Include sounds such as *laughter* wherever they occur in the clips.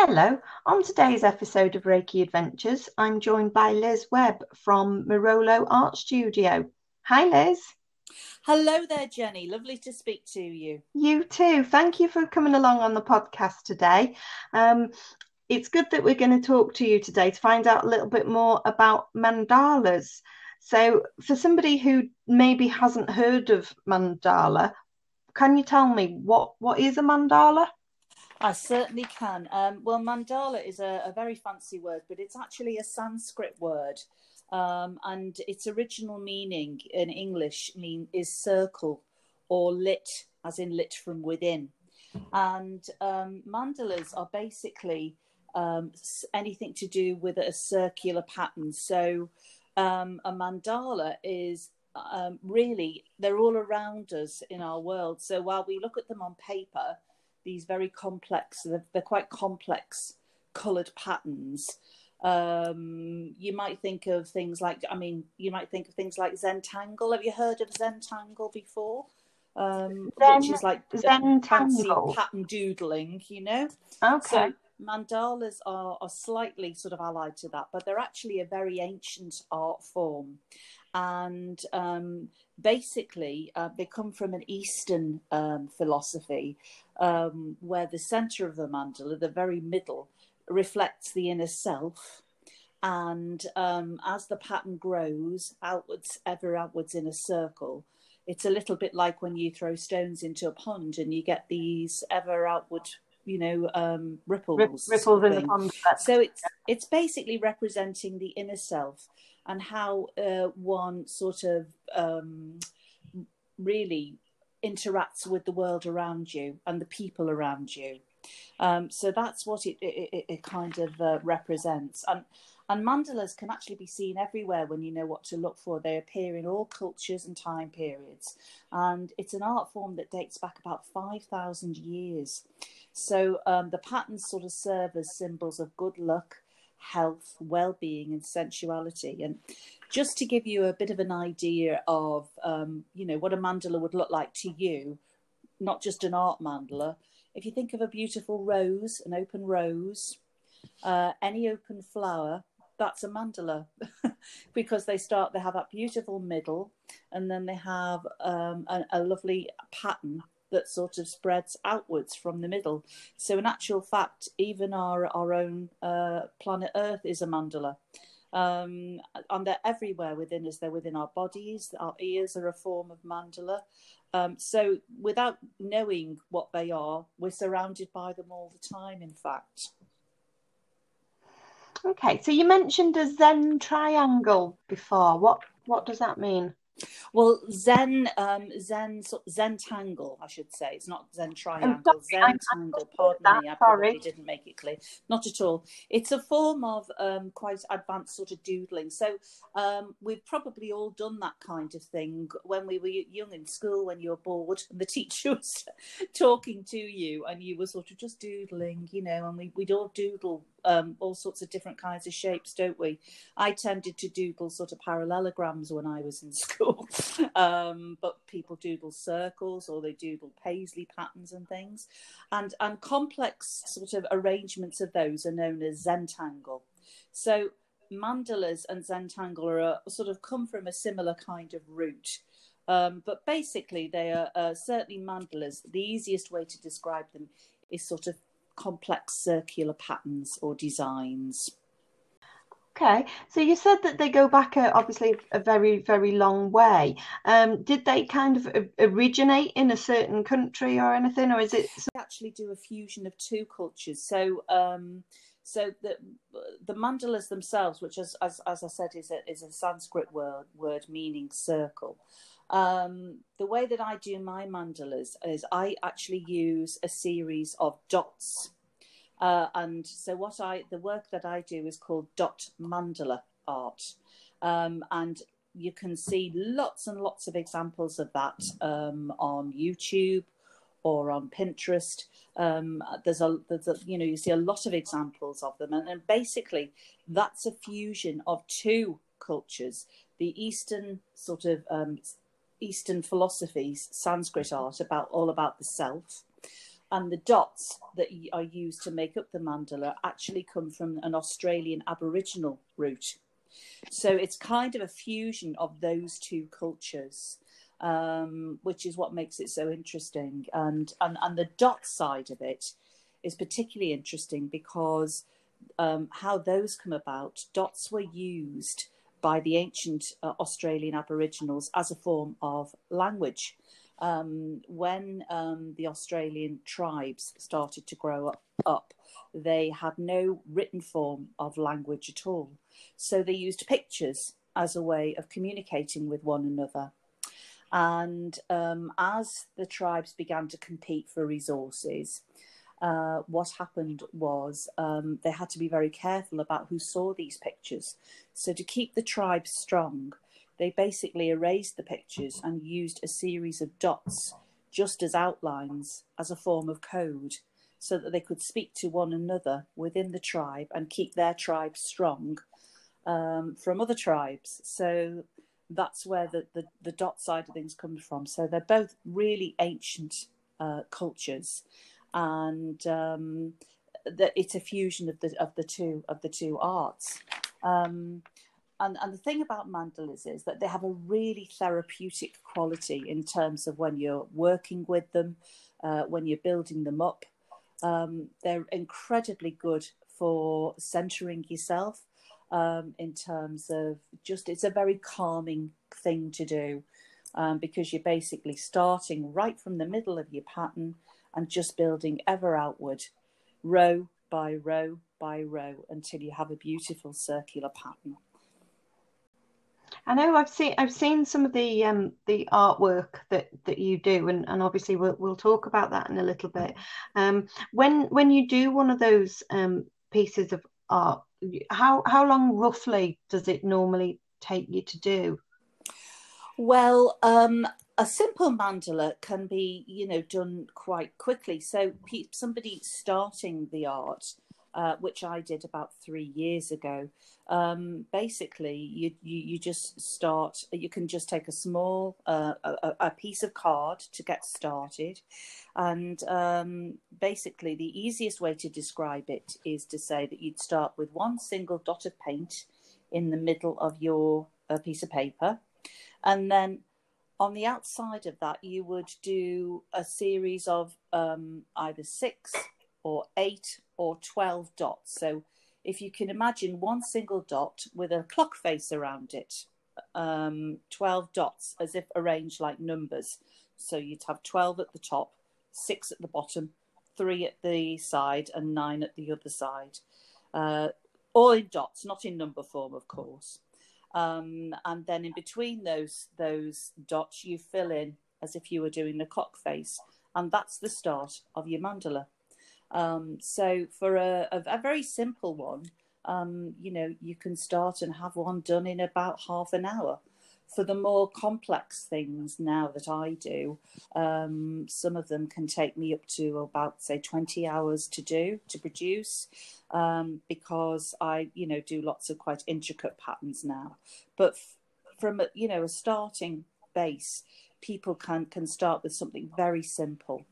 Hello, on today's episode of Reiki Adventures, I'm joined by Liz Webb from Mirolo Art Studio. Hi, Liz. Hello there, Jenny. Lovely to speak to you. You too. Thank you for coming along on the podcast today. Um, it's good that we're going to talk to you today to find out a little bit more about mandalas. So, for somebody who maybe hasn't heard of mandala, can you tell me what, what is a mandala? I certainly can. Um, well, mandala is a, a, very fancy word, but it's actually a Sanskrit word. Um, and its original meaning in English mean is circle or lit, as in lit from within. And um, mandalas are basically um, anything to do with a circular pattern. So um, a mandala is um, really, they're all around us in our world. So while we look at them on paper, these very complex, they're, they're quite complex coloured patterns. Um, you might think of things like, I mean, you might think of things like Zentangle. Have you heard of Zentangle before? Um, Zen, which is like fancy pattern doodling, you know. Okay. So mandalas are, are slightly sort of allied to that, but they're actually a very ancient art form and um, basically uh, they come from an Eastern um, philosophy um, where the center of the mandala, the very middle, reflects the inner self. And um, as the pattern grows outwards, ever outwards in a circle, it's a little bit like when you throw stones into a pond and you get these ever outward you know um, ripples ripples in the pond. so it's it's basically representing the inner self and how uh, one sort of um, really interacts with the world around you and the people around you. Um, so that's what it, it, it kind of uh, represents. And, and mandalas can actually be seen everywhere when you know what to look for. They appear in all cultures and time periods. And it's an art form that dates back about 5,000 years. So um, the patterns sort of serve as symbols of good luck, health, well-being, and sensuality. And just to give you a bit of an idea of, um, you know, what a mandala would look like to you, not just an art mandala. If you think of a beautiful rose, an open rose, uh, any open flower, that's a mandala *laughs* because they start they have that beautiful middle and then they have um, a, a, lovely pattern that sort of spreads outwards from the middle. So, in actual fact, even our our own uh, planet Earth is a mandala. Um, and they're everywhere within us. They're within our bodies. Our ears are a form of mandala. Um, so, without knowing what they are, we're surrounded by them all the time. In fact. Okay, so you mentioned a Zen triangle before. What what does that mean? Well, Zen, um, Zen, Zentangle, I should say. It's not Zen triangle. Zen tangle. Pardon that, me, I probably sorry. didn't make it clear. Not at all. It's a form of um, quite advanced sort of doodling. So um, we've probably all done that kind of thing when we were young in school, when you were bored and the teacher *laughs* was talking to you, and you were sort of just doodling, you know, and we, we'd all doodle um, all sorts of different kinds of shapes, don't we? I tended to doodle sort of parallelograms when I was in *laughs* school, um, but people doodle circles or they doodle paisley patterns and things, and and complex sort of arrangements of those are known as zentangle. So mandalas and zentangle are a, sort of come from a similar kind of root. Um, but basically, they are uh, certainly mandalas. The easiest way to describe them is sort of complex circular patterns or designs. Okay, so you said that they go back a, obviously a very, very long way. Um, did they kind of originate in a certain country or anything, or is it? They actually do a fusion of two cultures. So, um, so the the mandalas themselves, which, as as, as I said, is a is a Sanskrit word word meaning circle. Um, the way that I do my mandalas is I actually use a series of dots. Uh, and so what I the work that I do is called dot mandala art. Um, and you can see lots and lots of examples of that um, on YouTube or on Pinterest. Um, there's a, there's a, you know, you see a lot of examples of them, and, and basically that's a fusion of two cultures: the Eastern sort of um, Eastern philosophies, Sanskrit art, about all about the self, and the dots that are used to make up the mandala actually come from an Australian Aboriginal root. So it's kind of a fusion of those two cultures, um, which is what makes it so interesting. And, and and the dot side of it is particularly interesting because um, how those come about. Dots were used by the ancient uh, Australian Aboriginals as a form of language. Um, when um, the Australian tribes started to grow up, up, they had no written form of language at all. So they used pictures as a way of communicating with one another. And um, as the tribes began to compete for resources, uh, what happened was um, they had to be very careful about who saw these pictures. So, to keep the tribe strong, they basically erased the pictures and used a series of dots just as outlines as a form of code so that they could speak to one another within the tribe and keep their tribe strong um, from other tribes. So that's where the, the, the, dot side of things comes from. So they're both really ancient uh, cultures and um, that it's a fusion of the of the two of the two arts. Um, and, and the thing about mandalas is that they have a really therapeutic quality in terms of when you're working with them, uh, when you're building them up. Um, they're incredibly good for centering yourself um, in terms of just, it's a very calming thing to do um, because you're basically starting right from the middle of your pattern and just building ever outward, row by row by row, until you have a beautiful circular pattern. I know I've seen I've seen some of the um, the artwork that, that you do, and, and obviously we'll we'll talk about that in a little bit. Um, when when you do one of those um, pieces of art, how how long roughly does it normally take you to do? Well, um, a simple mandala can be, you know, done quite quickly. So somebody starting the art, uh, which I did about three years ago, um, basically you, you, you just start. You can just take a small uh, a, a, piece of card to get started, and um, basically the easiest way to describe it is to say that you'd start with one single dot of paint in the middle of your uh, piece of paper, and then on the outside of that, you would do a series of um, either six or eight or 12 dots. So if you can imagine one single dot with a clock face around it, um, 12 dots as if arranged like numbers. So you'd have 12 at the top, six at the bottom, three at the side, and nine at the other side. Uh, all in dots, not in number form, of course. Um, and then in between those those dots, you fill in as if you were doing the clock face, and that's the start of your mandala. Um, so for a, a, a, very simple one, um, you know, you can start and have one done in about half an hour for the more complex things now that I do, um, some of them can take me up to about say 20 hours to do to produce um, because I you know do lots of quite intricate patterns now. But f- from a, you know a starting base, people can can start with something very simple.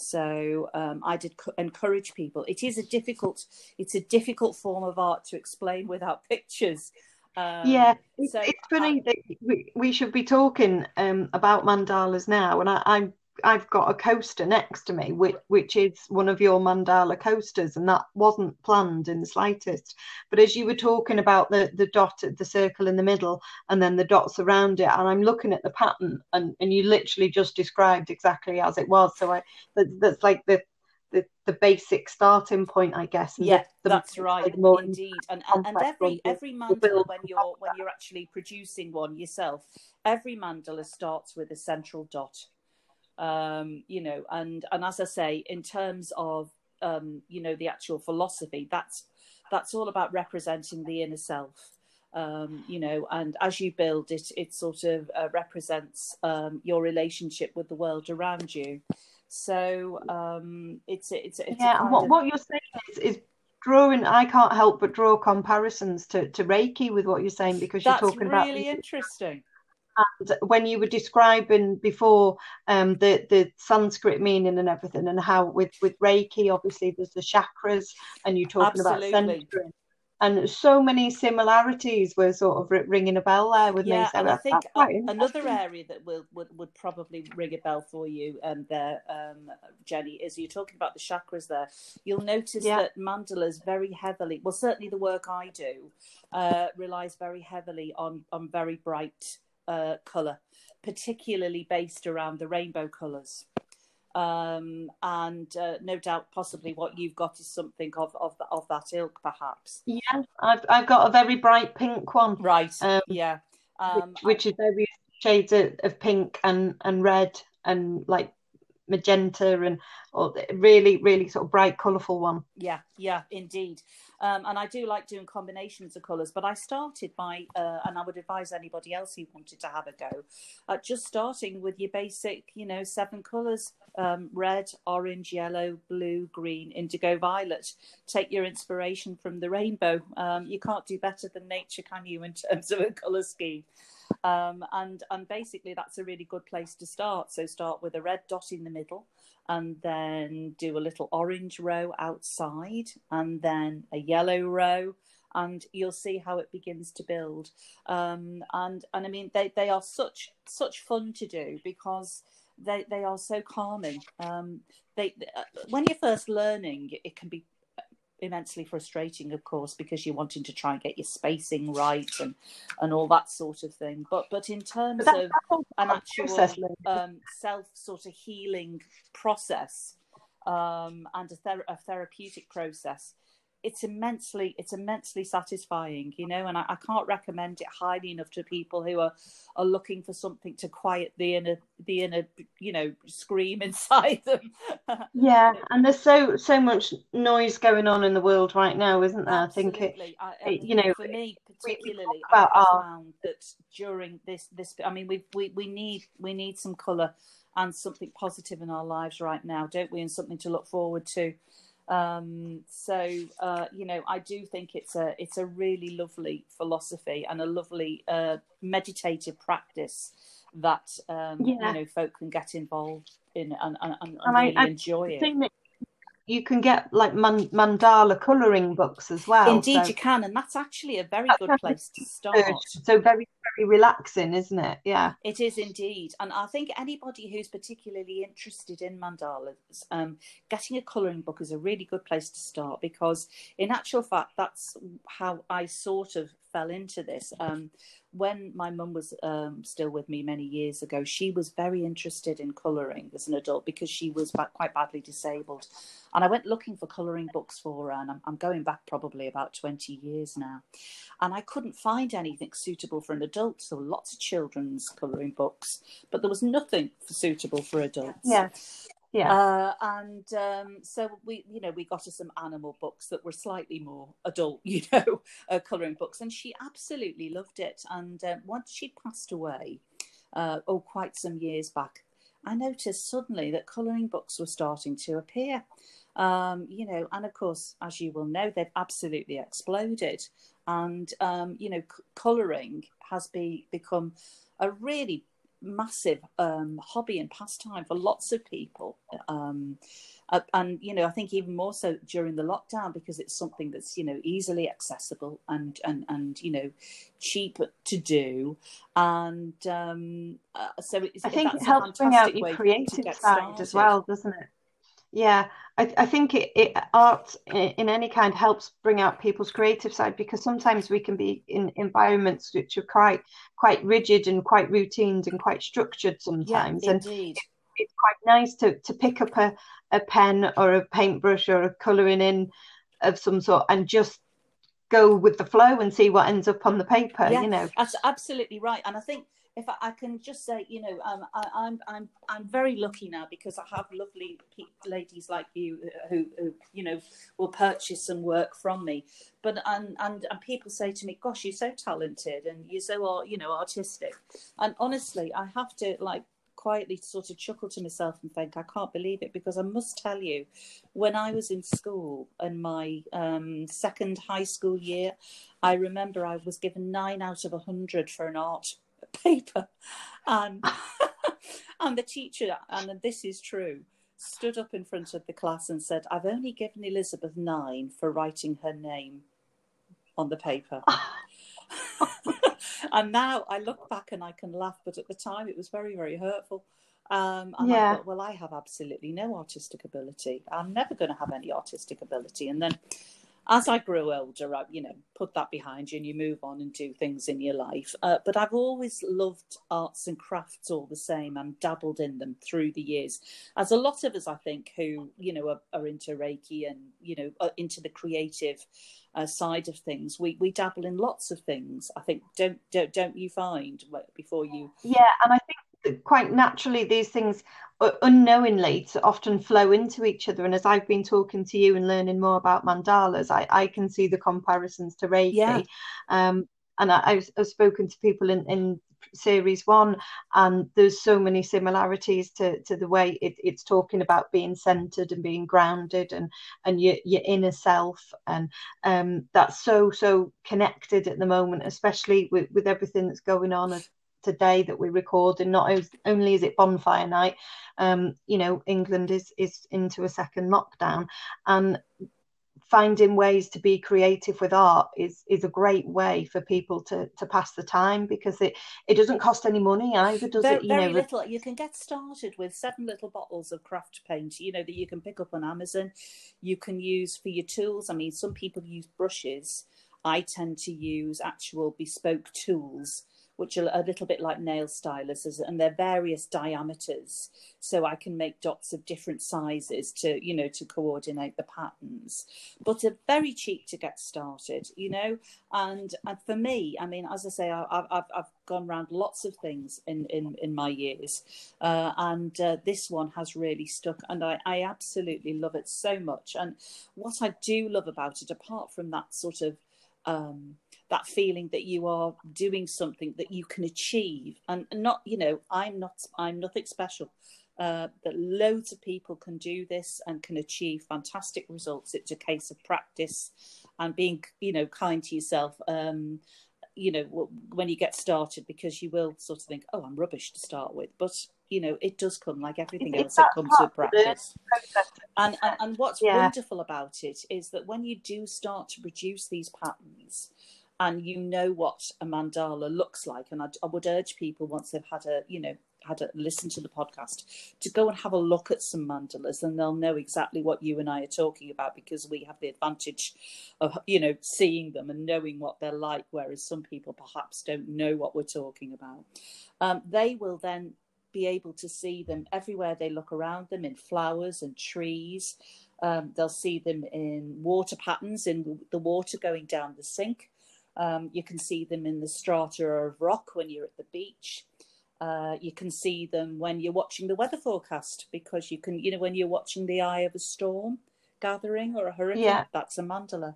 So um, I did co- encourage people. It is a difficult, it's a difficult form of art to explain without *laughs* pictures. Um, yeah, it's, so it's funny I, that we, we should be talking um, about mandalas now, and I, I'm I've got a coaster next to me, which which is one of your mandala coasters, and that wasn't planned in the slightest. But as you were talking about the the dot, the circle in the middle, and then the dots around it, and I'm looking at the pattern, and and you literally just described exactly as it was. So I that, that's like the the, the basic starting point, I guess. Yeah, the, that's right, indeed. And, and, and every every mandala when you're when you're actually producing one yourself, every mandala starts with a central dot. Um, you know, and and as I say, in terms of um, you know the actual philosophy, that's that's all about representing the inner self. Um, you know, and as you build it, it sort of uh, represents um, your relationship with the world around you. So um, it's it's, it's yeah. what, of... what you're saying is, is drawing. I can't help but draw comparisons to, to Reiki with what you're saying because That's you're talking really about really interesting. And when you were describing before um, the the Sanskrit meaning and everything, and how with with Reiki, obviously there's the chakras, and you're talking Absolutely. about centering, and so many similarities were sort of ringing a bell there with yeah, me. So and I think that's quite a- another area that will would, would probably ring a bell for you um, there, um, Jenny, is you're talking about the chakras there. You'll notice Yeah. that mandalas very heavily, well, certainly the work I do uh, relies very heavily on on very bright uh, color, particularly based around the rainbow colors. Um, and uh, no doubt, possibly what you've got is something of of, of that ilk, perhaps. Yeah, I've I've got a very bright pink one, Right. Um, yeah. Um, which, which is various shades of, of pink and and red and like magenta and or really really sort of bright colourful one. Yeah, yeah, indeed. Um, and I do like doing combinations of colours, but I started by, uh, and I would advise anybody else who wanted to have a go, just starting with your basic, you know, seven colours um, red, orange, yellow, blue, green, indigo, violet. Take your inspiration from the rainbow. Um, you can't do better than nature, can you, in terms of a colour scheme? Um, and and basically that's a really good place to start. So start with a red dot in the middle, and then do a little orange row outside, and then a yellow row, and you'll see how it begins to build. Um, and and I mean they they are such such fun to do because they they are so calming. Um, they uh, when you're first learning, it can be immensely frustrating, of course, because you're wanting to try and get your spacing right and and all that sort of thing. But but in terms But of an part of the actual um, self sort of healing process um, and a, ther- a therapeutic process. It's immensely, it's immensely satisfying, you know, and I, I can't recommend it highly enough to people who are are looking for something to quiet the inner, the inner, you know, scream *laughs* inside them. Yeah, and there's so so much noise going on in the world right now, isn't there? I think it, Absolutely. I, I it- you know, for me particularly, I about our- found that during this this, I mean, we we we need we need some colour and something positive in our lives right now, don't we? And something to look forward to. Um, so uh, you know, I do think it's a it's a really lovely philosophy and a lovely uh, meditative practice that um, Yeah. you know folk can get involved in and, and, and, And I- really I enjoy it. You can get like man, mandala colouring books as well. Indeed, so you can, and that's actually a very good place to start. so very very relaxing, isn't it? Yeah. It is indeed, and I think anybody who's particularly interested in mandalas, um, getting a colouring book is a really good place to start because, in actual fact, that's how I sort of fell into this. Um, when my mum was um, still with me many years ago, she was very interested in colouring as an adult because she was quite badly disabled. And I went looking for colouring books for her, and I'm, I'm going back probably about 20 years now. And I couldn't find anything suitable for an adult. So lots of children's colouring books, but there was nothing suitable for adults. Yeah. Yeah. Uh, and um, so we, you know, we got her some animal books that were slightly more adult, *laughs* you know, uh, colouring books, and she absolutely loved it. And uh, once she passed away, uh, oh, quite some years back, I noticed suddenly that colouring books were starting to appear. Um, you know, and of course, as you will know, they've absolutely exploded. And um, you know, c- colouring has be become a really massive um, hobby and pastime for lots of people. Um, and you know, I think even more so during the lockdown because it's something that's you know easily accessible and and and you know cheap to do. And um, uh, so it's, I think it helps bring out your creative side as well, doesn't it? Yeah, I, I think it, it art in any kind helps bring out people's creative side because sometimes we can be in environments which are quite quite rigid and quite routine and quite structured Yeah, sometimes, and indeed. it's quite nice to to pick up a, a pen or a paintbrush or a colouring in of some sort and just go with the flow and see what ends up on the paper, Yeah. you know. That's absolutely right, and I think if I, I can just say, you know, um, I, I'm I'm I'm very lucky now because I have lovely ladies like you who, who you know will purchase some work from me. But and and and people say to me, "Gosh, you're so talented and you're so uh, you know artistic." And honestly, I have to like quietly sort of chuckle to myself and think, I can't believe it because I must tell you, when I was in school in my um, second high school year, I remember I was given nine out of a hundred for an art *laughs* paper. And, *laughs* and the teacher, and this is true, stood up in front of the class and said, I've only given Elizabeth nine for writing her name on the paper. *laughs* and now I look back and I can laugh, but at the time it was very, very hurtful. Um, and yeah. I thought, well, I have absolutely no artistic ability. I'm never going to have any artistic ability. And then as I grew older, I, you know, put that behind you and you move on and do things in your life. Uh, but I've always loved arts and crafts all the same and dabbled in them through the years. As a lot of us, I think, who, you know, are, are into Reiki and, you know, into the creative uh, side of things, we, we dabble in lots of things. I think, don't, don't, don't you find before you? Yeah. And I think quite naturally these things unknowingly to often flow into each other. And as i've been talking to you and learning more about mandalas i, I can see the comparisons to reiki yeah. um, and I, have I've spoken to people in, in series one and there's so many similarities to, to the way it, it's talking about being centered and being grounded and and your, your inner self. And um, that's so so connected at the moment especially with, with everything that's going on today that we record and not only is it bonfire night um, you know england is is into a second lockdown and finding ways to be creative with art is is a great way for people to to pass the time because it it doesn't cost any money either does very, it? You very know little. You can get started with seven little bottles of craft paint you know that you can pick up on amazon. You can use for your tools. I mean some people use brushes. I tend to use actual bespoke tools which are a little bit like nail stylus, and they're various diameters. So I can make dots of different sizes to, you know, to coordinate the patterns. But they're very cheap to get started, you know. And, and for me, I mean, as I say, I've, I've, I've gone around lots of things in, in, in my years. Uh, and uh, this one has really stuck. And I, I absolutely love it so much. And what I do love about it, apart from that sort of um, that feeling that you are doing something that you can achieve. And not you know i'm not i'm nothing special uh, that loads of people can do this and can achieve fantastic results. It's a case of practice and being you know kind to yourself um, you know when you get started because you will sort of think oh i'm rubbish to start with. But you know it does come like everything else it comes with practice. and, and, and what's yeah. wonderful about it is that when you do start to produce these patterns and you know what a mandala looks like. And I, I, would urge people once they've had a, you know, had a listen to the podcast to go and have a look at some mandalas, and they'll know exactly what you and I are talking about because we have the advantage of, you know, seeing them and knowing what they're like, whereas some people perhaps don't know what we're talking about. Um, they will then be able to see them everywhere they look around them in flowers and trees. Um, they'll see them in water patterns in the water going down the sink. Um, you can see them in the strata of rock when you're at the beach. Uh, you can see them when you're watching the weather forecast because you can, you know, when you're watching the eye of a storm gathering or a hurricane, yeah. that's a mandala.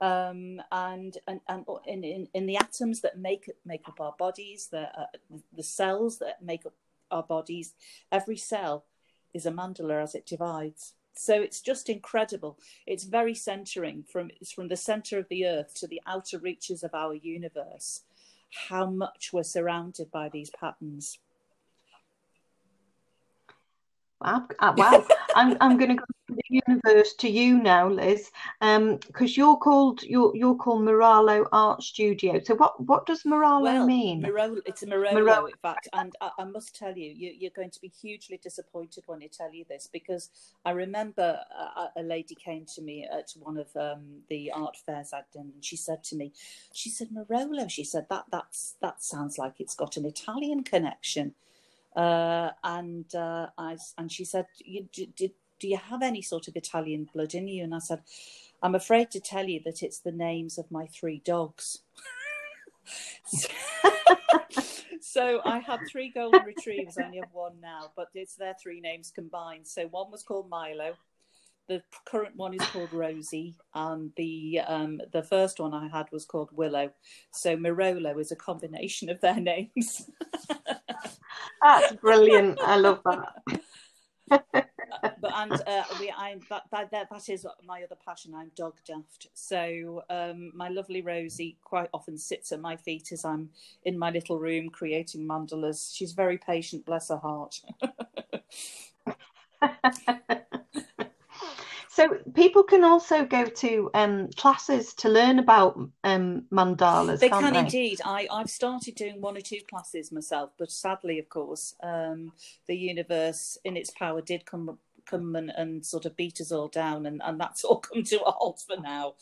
Um, and and and in, in, in the atoms that make make up our bodies, the uh, the cells that make up our bodies, every cell is a mandala as it divides. So it's just incredible. It's very centering from it's from the center of the earth to the outer reaches of our universe. How much we're surrounded by these patterns. Wow, uh, wow. I'm I'm going to go the universe to you now, Liz, because um, you're called you're you're called Moralo Art Studio. So what what does Moralo well, mean? Mirolo, it's a Mirolo, in fact, and I, I must tell you, you, you're going to be hugely disappointed when I tell you this because I remember a, a lady came to me at one of um, the art fairs I'd done, and she said to me, she said Mirolo, she said that that's that sounds like it's got an Italian connection. Uh, and uh, I and she said, did, did, "Do you have any sort of Italian blood in you?" And I said, "I'm afraid to tell you that it's the names of my three dogs." *laughs* so, I had three golden retrievers. I only have one now, but it's their three names combined. So one was called Milo. The current one is called Rosie, and the um, the first one I had was called Willow. So Mirolo is a combination of their names. *laughs* That's brilliant. I love that. *laughs* but and uh, we, I that, that that is my other passion. I'm dog daft. So um, my lovely Rosie quite often sits at my feet as I'm in my little room creating mandalas. She's very patient, bless her heart. *laughs* People can also go to um, classes to learn about um, mandalas. They can they? indeed. I, I've started doing one or two classes myself, but sadly, of course, um, the universe in its power did come come and, and sort of beat us all down, and, and that's *laughs* all come to a halt for now.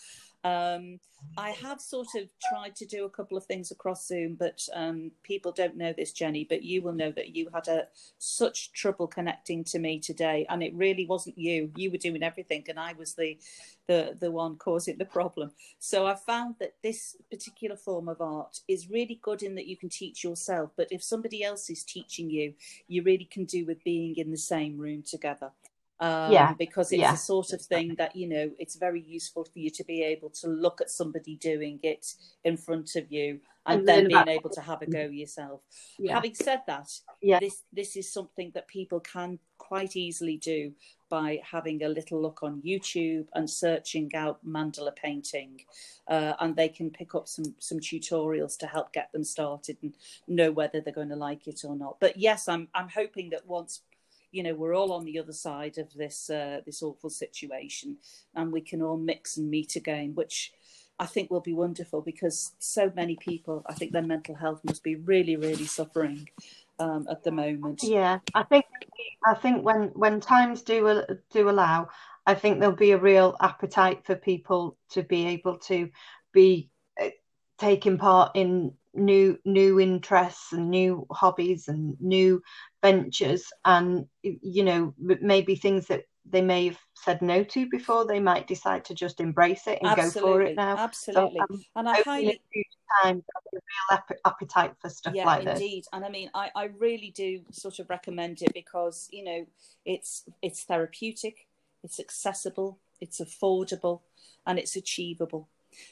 Um, I have sort of tried to do a couple of things across Zoom, but um, people don't know this, Jenny. But you will know that you had a, such trouble connecting to me today, and it really wasn't you. You were doing everything, and I was the the the one causing the problem. So I found that this particular form of art is really good in that you can teach yourself, but if somebody else is teaching you, you really can do with being in the same room together um, yeah. because it's yeah. the sort of thing that you know it's very useful for you to be able to look at somebody doing it in front of you and, and then being able to have a go yourself yeah. having said that yeah. this this is something that people can quite easily do by having a little look on youtube and searching out mandala painting uh, and they can pick up some some tutorials to help get them started and know whether they're going to like it or not but yes i'm i'm hoping that once you know we're all on the other side of this uh, this awful situation and we can all mix and meet again which I think will be wonderful because so many people I think their mental health must be really really suffering um, at the moment. Yeah I think I think when when times do do allow I think there'll be a real appetite for people to be able to be uh, taking part in new new interests and new hobbies and new ventures. And you know maybe things that they may have said no to before they might decide to just embrace it and absolutely, go for it now. Absolutely. so, and i highly time a real appetite for stuff yeah, like indeed. this. indeed. And i mean I, I really do sort of recommend it because you know it's it's therapeutic it's accessible it's affordable and it's achievable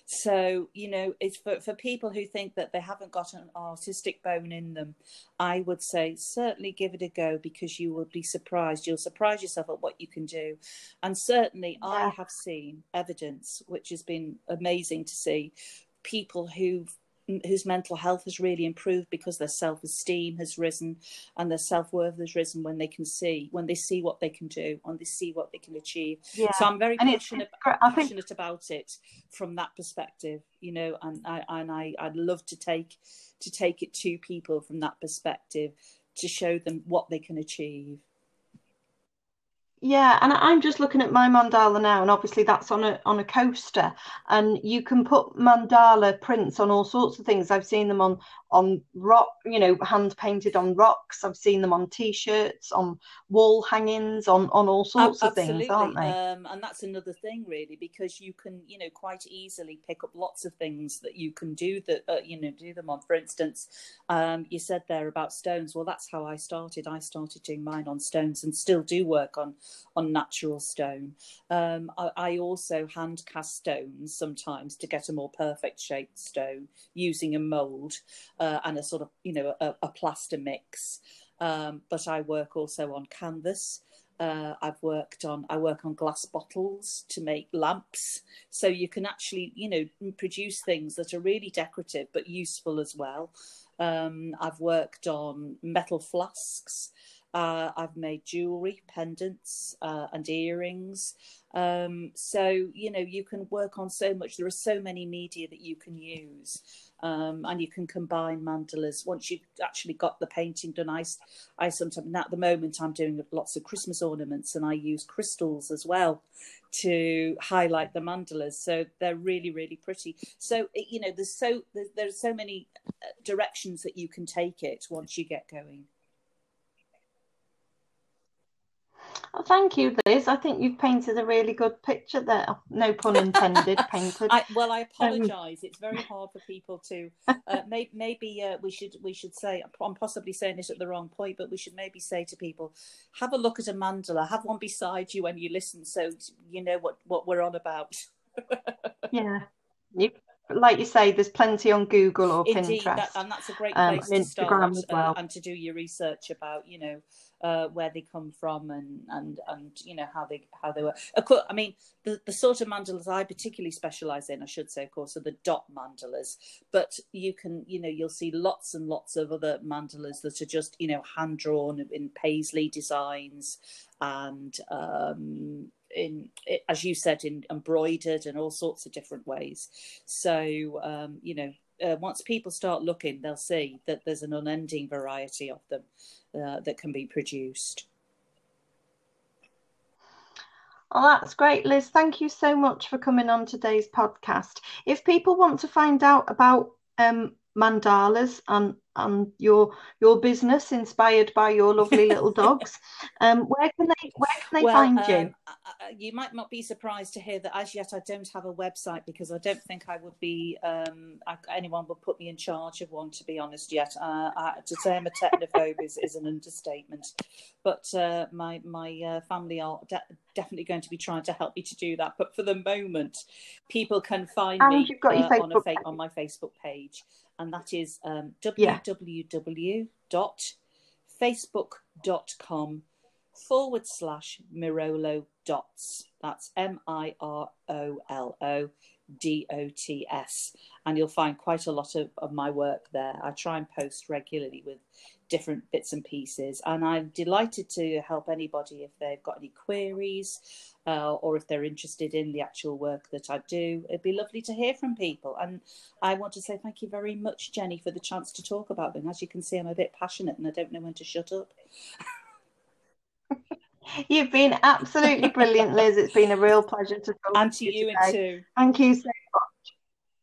so, you know, it's for, for people who think that they haven't got an artistic bone in them, I would say certainly give it a go because you will be surprised. You'll surprise yourself at what you can do. And certainly, yeah. I have seen evidence, which has been amazing to see, people who've whose mental health has really improved because their self-esteem has risen and their self-worth has risen when they can see when they see what they can do and they see what they can achieve yeah. so i'm very and passionate, it's, passionate think... about it from that perspective you know and i and i i'd love to take to take it to people from that perspective to show them what they can achieve yeah, and I'm just looking at my mandala now, and obviously that's on a on a coaster, and you can put mandala prints on all sorts of things. I've seen them on on rock, you know, hand painted on rocks. I've seen them on t-shirts, on wall hangings, on on all sorts Absolutely. of things, aren't they? Um, and that's another thing, really, because you can, you know, quite easily pick up lots of things that you can do that, uh, you know, do them on. For instance, um, you said there about stones. Well, that's how I started. I started doing mine on stones and still do work on on natural stone. Um, I, I also hand cast stones sometimes to get a more perfect shaped stone using a mold uh, and a sort of you know a, a plaster mix. Um, but I work also on canvas. Uh, I've worked on I work on glass bottles to make lamps, so you can actually you know produce things that are really decorative but useful as well. Um, I've worked on metal flasks. Uh, I've made jewelry, pendants, uh, and earrings. Um, so you know you can work on so much. There are so many media that you can use um, and you can combine mandalas once you've actually got the painting done. I, I sometimes at the moment I'm doing lots of Christmas ornaments and I use crystals as well to highlight the mandalas. So they're really really pretty. So you know there's so there's, there's so many uh, directions that you can take it once you get going. Oh, thank you, Liz. I think you've painted a really good picture there. No pun intended. *laughs* painted. I, well, I apologise. Um, it's very hard for people to. Uh, *laughs* may, maybe uh, we should we should say. I'm possibly saying this at the wrong point, but we should maybe say to people, have a look at a mandala. Have one beside you when you listen, so you know what what we're on about. *laughs* yeah. You, like you say, there's plenty on Google or Indeed, Pinterest, that, and that's a great um, place um, to start uh, well. uh, and to do your research about, you know, uh, where they come from and and and you know how they how they were. Of course, I mean the the sort of mandalas I particularly specialize in, I should say, of course, are the dot mandalas. But you can you know you'll see lots and lots of other mandalas that are just you know hand drawn in paisley designs and um, in as you said in embroidered and all sorts of different ways so um, you know uh, once people start looking they'll see that there's an unending variety of them uh, that can be produced Oh, that's great, Liz. Thank you so much for coming on today's podcast. If people want to find out about um, mandalas and and your your business inspired by your lovely little *laughs* dogs. Um, where can they where can they well, find um, you? You might not be surprised to hear that as yet I don't have a website because I don't think I would be um, I, anyone would put me in charge of one. To be honest, yet uh, I, to say I'm a technophobe is, is an understatement. But uh, my my uh, family are de- definitely going to be trying to help me to do that. But for the moment, people can find and me uh, on, a fa- on my Facebook page and that is um, www.facebook.com forward slash Mirolo dots. That's M I R O L O D O T S. And you'll find quite a lot of, of my work there. I try and post regularly with different bits and pieces. And I'm delighted to help anybody if they've got any queries uh, or if they're interested in the actual work that I do. It'd be lovely to hear from people. And I want to say thank you very much, Jenny, for the chance to talk about them. As you can see, I'm a bit passionate and I don't know when to shut up. *laughs* You've been absolutely brilliant, Liz. It's been a real pleasure to talk and to, you, you too. Thank you so much.